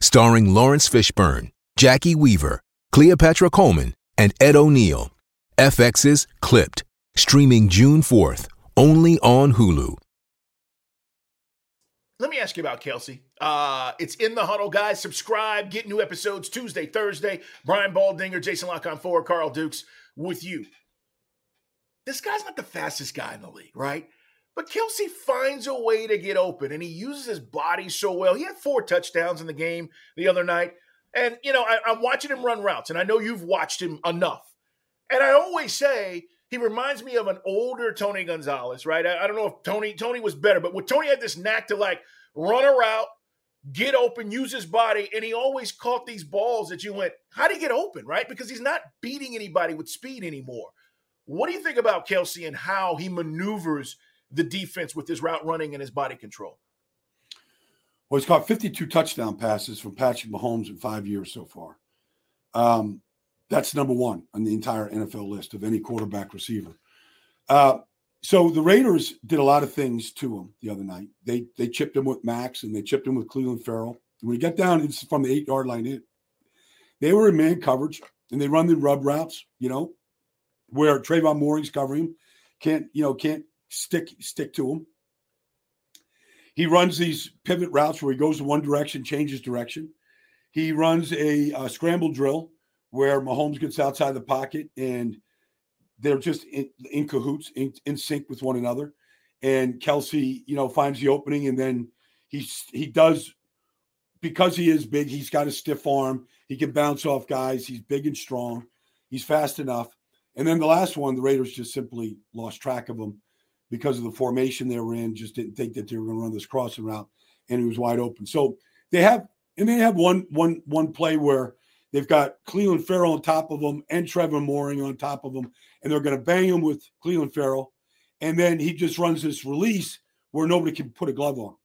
starring Laurence Fishburne, Jacki Weaver, Cleopatra Coleman, and Ed O'Neill. FX's Clipped, streaming June 4th, only on Hulu. Let me ask you about Kelce. Uh, it's in the huddle, guys. Subscribe, get new episodes Tuesday, Thursday. Brian Baldinger, Jason La Canfora, Carl Dukes with you. This guy's not the fastest guy in the league, right? But Kelce finds a way to get open and he uses his body so well. He had four touchdowns in the game the other night. And, you know, I, am watching him run routes, and I know you've watched him enough. And I always say he reminds me of an older Tony Gonzalez, right? I, I don't know if Tony Tony was better, but when Tony had this knack to like run a route, get open, use his body, and he always caught these balls that you went, how do he get open, right? Because he's not beating anybody with speed anymore. What do you think about Kelsey and how he maneuvers the defense with his route running and his body control? Well, he's caught 52 touchdown passes from Patrick Mahomes in five years so far. Um, that's number one on the entire NFL list of any quarterback receiver. Uh, so the Raiders did a lot of things to him the other night. They they chipped him with Maxx and they chipped him with Clelin Ferrell. When he got down it's from the eight yard line in, they were in man coverage and they run the rub routes, you know, where Tre'von Moehrig's covering him. Can't, you know, can't stick stick to him. He runs these pivot routes where he goes in one direction, changes direction. He runs a, a scramble drill where Mahomes gets outside the pocket and they're just in, in cahoots, in, in, sync with one another. And Kelce, you know, finds the opening and then he he does because he is big. He's got a stiff arm. He can bounce off guys. He's big and strong. He's fast enough. And then the last one, the Raiders just simply lost track of him because of the formation they were in, just didn't think that they were going to run this crossing route, and he was wide open. So they have, and they have one one one play where they've got Clelin Ferrell on top of them and Trevor Moehrig on top of them, and they're going to bang him with Clelin Ferrell, and then he just runs this release where nobody can put a glove on him.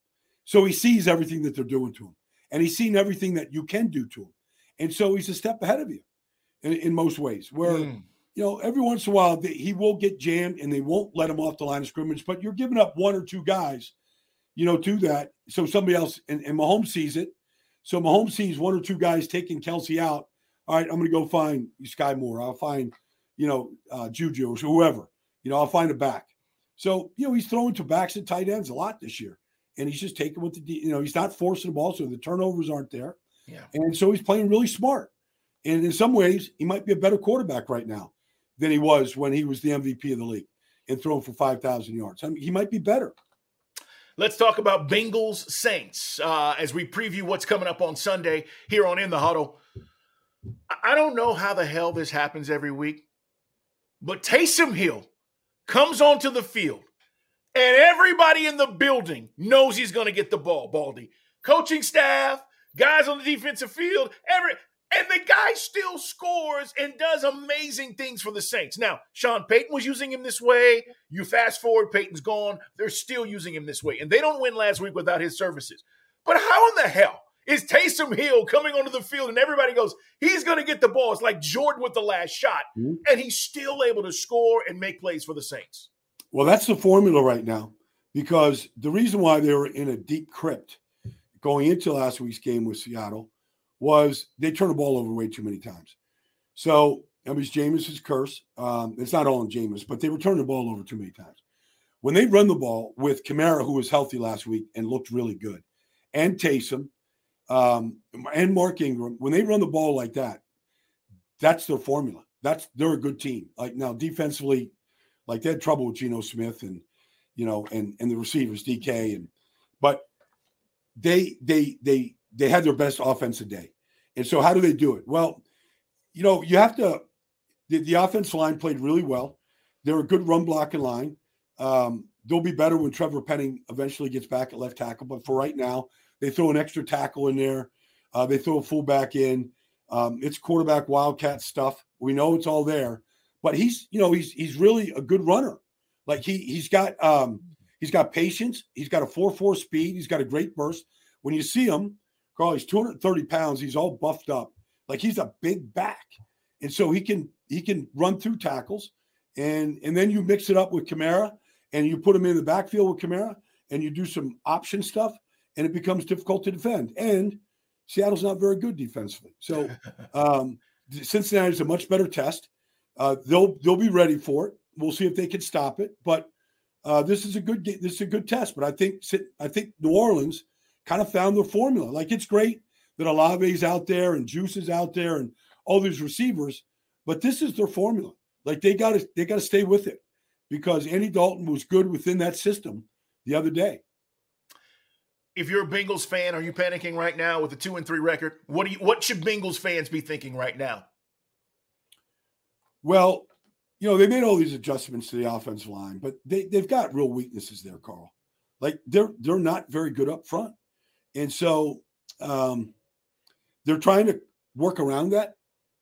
So he sees everything that they're doing to him, and he's seen everything that you can do to him, and so he's a step ahead of you in, in most ways. Where mm you know, every once in a while he will get jammed and they won't let him off the line of scrimmage, but you're giving up one or two guys, you know, to that. So somebody else, and, and Mahomes sees it. So Mahomes sees one or two guys taking Kelce out. All right, I'm going to go find Skyy Moore. I'll find, you know, uh, Juju or whoever. You know, I'll find a back. So, you know, he's throwing to backs and tight ends a lot this year. And he's just taking what the, you know, he's not forcing the ball. So the turnovers aren't there. Yeah. And so he's playing really smart. And in some ways, he might be a better quarterback right now than he was when he was the MVP of the league and throwing for 5,000 yards. I mean, he might be better. Let's talk about Bengals Saints uh, as we preview what's coming up on Sunday here on In the Huddle. I don't know how the hell this happens every week, but Taysom Hill comes onto the field and everybody in the building knows he's going to get the ball, Baldy. Coaching staff, guys on the defensive field, every and the guy still scores and does amazing things for the Saints. Now, Sean Payton was using him this way. You fast forward, Payton's gone. They're still using him this way. And they don't win last week without his services. But how in the hell is Taysom Hill coming onto the field and everybody goes, he's going to get the ball? It's like Jordan with the last shot. Mm-hmm. And he's still able to score and make plays for the Saints. Well, that's the formula right now because the reason why they were in a deep crypt going into last week's game with Seattle was they turn the ball over way too many times. So it was Jameis's curse. Um, it's not all on Jameis, but they were turning the ball over too many times. When they run the ball with Kamara, who was healthy last week and looked really good, and Taysom, um, and Mark Ingram, when they run the ball like that, that's their formula. That's they're a good team. Like now, defensively, Like they had trouble with Geno Smith and you know and and the receivers DK and but they they they they had their best offensive day. And so how do they do it? Well, you know, you have to the, the line played really well. They're a good run blocking line. Um, they'll be better when Trevor Penning eventually gets back at left tackle. But for right now, they throw an extra tackle in there. Uh, they throw a fullback in. Um, it's quarterback wildcat stuff. We know it's all there, but he's you know he's he's really a good runner. Like he he's got um, he's got patience. He's got a four four speed. He's got a great burst. When you see him, Carl, he's 230 pounds. He's all buffed up. Like he's a big back, and so he can he can run through tackles. And and then you mix it up with Kamara, and you put him in the backfield with Kamara, and you do some option stuff, and it becomes difficult to defend. And Seattle's not very good defensively. So um, Cincinnati's a much better test. Uh, they'll they'll be ready for it. We'll see if they can stop it. But uh, this is a good this is a good test. But I think I think New Orleans kind of found their formula. Like it's great that Olave's out there and Juice is out there and all these receivers, but this is their formula. Like they got to they got to stay with it because Andy Dalton was good within that system the other day. If you're a Bengals fan, are you panicking right now with a two and three record? What do you what should Bengals fans be thinking right now? Well, you know, they made all these adjustments to the offensive line, but they, they've got real weaknesses there, Carl. Like they're they're not very good up front. And so um, they're trying to work around that.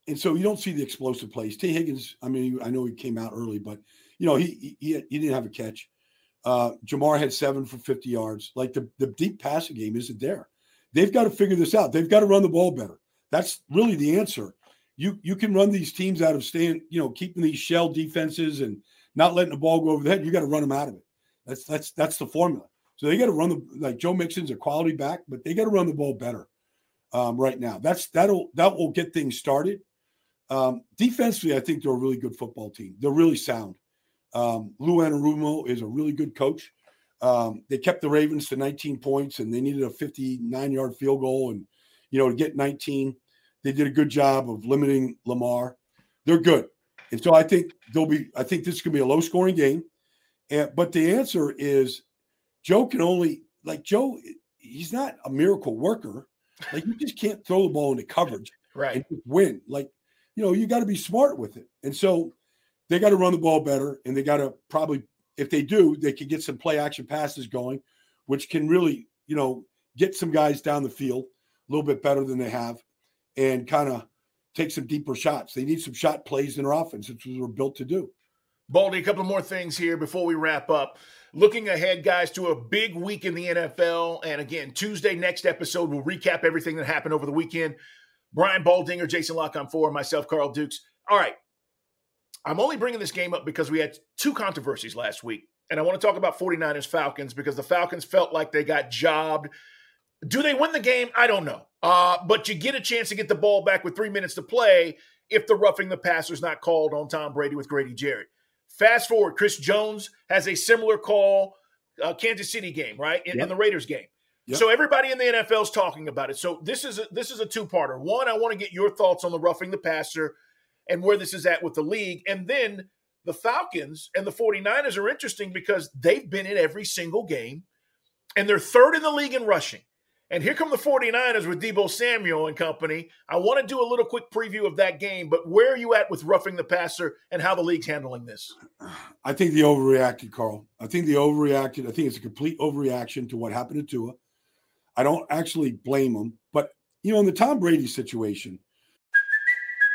And so you don't see the explosive plays. Tee Higgins, I mean, I know he came out early, but you know, he he, he didn't have a catch. Uh, Ja'Marr had seven for 50 yards. Like the, the deep passing game isn't there. They've got to figure this out. They've got to run the ball better. That's really the answer. You you can run these teams out of staying, you know, keeping these shell defenses and not letting the ball go over the head. You got to run them out of it. That's that's that's the formula. So they got to run the like Joe Mixon's a quality back, but they got to run the ball better um, right now. That's that'll that will get things started. Um, defensively, I think they're a really good football team. They're really sound. Um, Lou Anarumo is a really good coach. Um, they kept the Ravens to 19 points, and they needed a 59 yard field goal, and you know to get 19, they did a good job of limiting Lamar. They're good, and so I think they'll be. I think this is going to be a low scoring game, and but the answer is Joe can only like Joe. He's not a miracle worker. Like you just can't throw the ball into coverage, right? And win. Like you know, you got to be smart with it. And so they got to run the ball better, and they got to probably, if they do, they can get some play action passes going, which can really, you know, get some guys down the field a little bit better than they have, and kind of take some deeper shots. They need some shot plays in their offense, which we're built to do. Baldy, a couple more things here before we wrap up. Looking ahead, guys, to a big week in the NFL. And again, Tuesday, next episode, we'll recap everything that happened over the weekend. Brian Baldinger, Jason La Canfora, myself, Carl Dukes. All right. I'm only bringing this game up because we had two controversies last week. And I want to talk about 49ers Falcons because the Falcons felt like they got jobbed. Do they win the game? I don't know. Uh, but you get a chance to get the ball back with three minutes to play if the roughing the passer is not called on Tom Brady with Grady Jarrett. Fast forward, Chris Jones has a similar call, uh, Kansas City game, right, in, yep. in the Raiders game. Yep. So everybody in the NFL is talking about it. So this is a, this is a two parter. One, I want to get your thoughts on the roughing the passer and where this is at with the league, and then the Falcons and the 49ers are interesting because they've been in every single game, and they're third in the league in rushing. And here come the 49ers with Deebo Samuel and company. I want to do a little quick preview of that game, but where are you at with roughing the passer and how the league's handling this? I think the overreacted, Carl. I think the overreacted. I think it's a complete overreaction to what happened to Tua. I don't actually blame him, but you know, in the Tom Brady situation,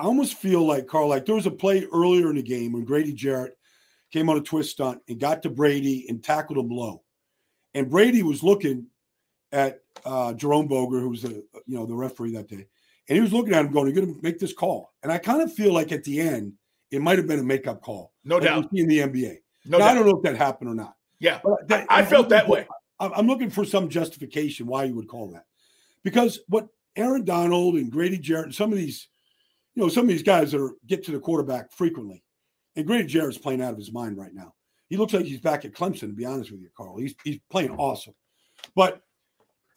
I almost feel like Carl, like there was a play earlier in the game when Grady Jarrett came on a twist stunt and got to Brady and tackled him low, and Brady was looking at uh, Jerome Boger, who was the you know the referee that day, and he was looking at him going, "You're going to make this call," and I kind of feel like at the end it might have been a makeup call, no like doubt, in the NBA. No now, I don't know if that happened or not. Yeah, that- I I'm felt that for- way. I'm I'm looking for some justification why you would call that, because what Aaron Donald and Grady Jarrett and some of these, you know, some of these guys that are get to the quarterback frequently, and Grady Jarrett's playing out of his mind right now. He looks like he's back at Clemson. To be honest with you, Carl, he's he's playing awesome. But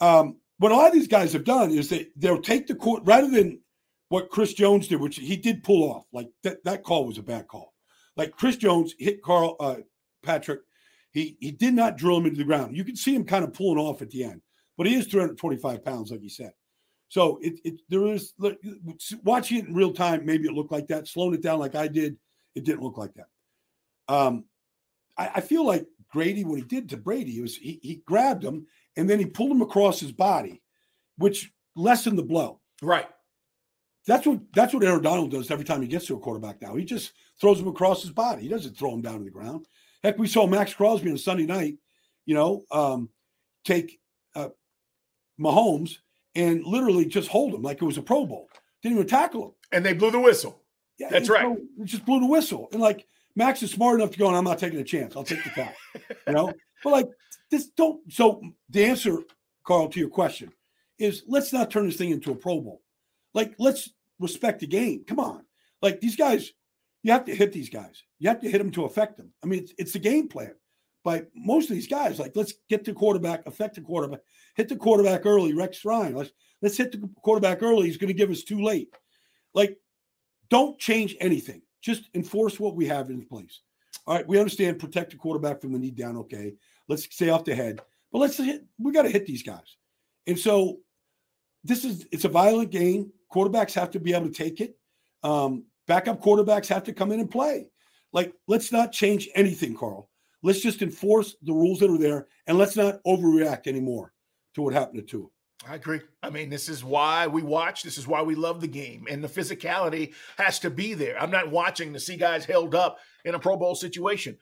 um, what a lot of these guys have done is they they'll take the court rather than what Chris Jones did, which he did pull off. Like that that call was a bad call. Like Chris Jones hit Carl uh, Patrick. He he did not drill him into the ground. You can see him kind of pulling off at the end, but he is 325 pounds, like he said. So it, it there is watching it in real time. Maybe it looked like that. Slowing it down like I did, it didn't look like that. Um, I, I feel like Grady, when he did to Brady, was he, he grabbed him and then he pulled him across his body, which lessened the blow. right. That's what that's what Aaron Donald does every time he gets to a quarterback now. He just throws him across his body. He doesn't throw him down to the ground. Heck, we saw Maxx Crosby on Sunday night, you know, um, take uh, Mahomes and literally just hold him like it was a Pro Bowl. Didn't even tackle him. And they blew the whistle. Yeah, That's right. it just blew the whistle. And like Maxx is smart enough to go, and I'm not taking a chance. I'll take the tackle. you know, but like this don't. So the answer, Carl, to your question is let's not turn this thing into a Pro Bowl. Like let's respect the game. Come on, like these guys, you have to hit these guys. You have to hit them to affect them. I mean, it's, it's the game plan. By most of these guys, like let's get the quarterback, affect the quarterback, hit the quarterback early. Rex Ryan, let's let's hit the quarterback early. He's going to give us too late. Like don't change anything. Just enforce what we have in place. All right, we understand protect the quarterback from the knee down. Okay, let's stay off the head, but let's hit. We got to hit these guys, and so this is it's a violent game. Quarterbacks have to be able to take it. Um, backup quarterbacks have to come in and play. Like, let's not change anything, Carl. Let's just enforce the rules that are there, and let's not overreact anymore to what happened to Tua. I agree. I mean, this is why we watch. This is why we love the game. And the physicality has to be there. I'm not watching to see guys held up in a Pro Bowl situation.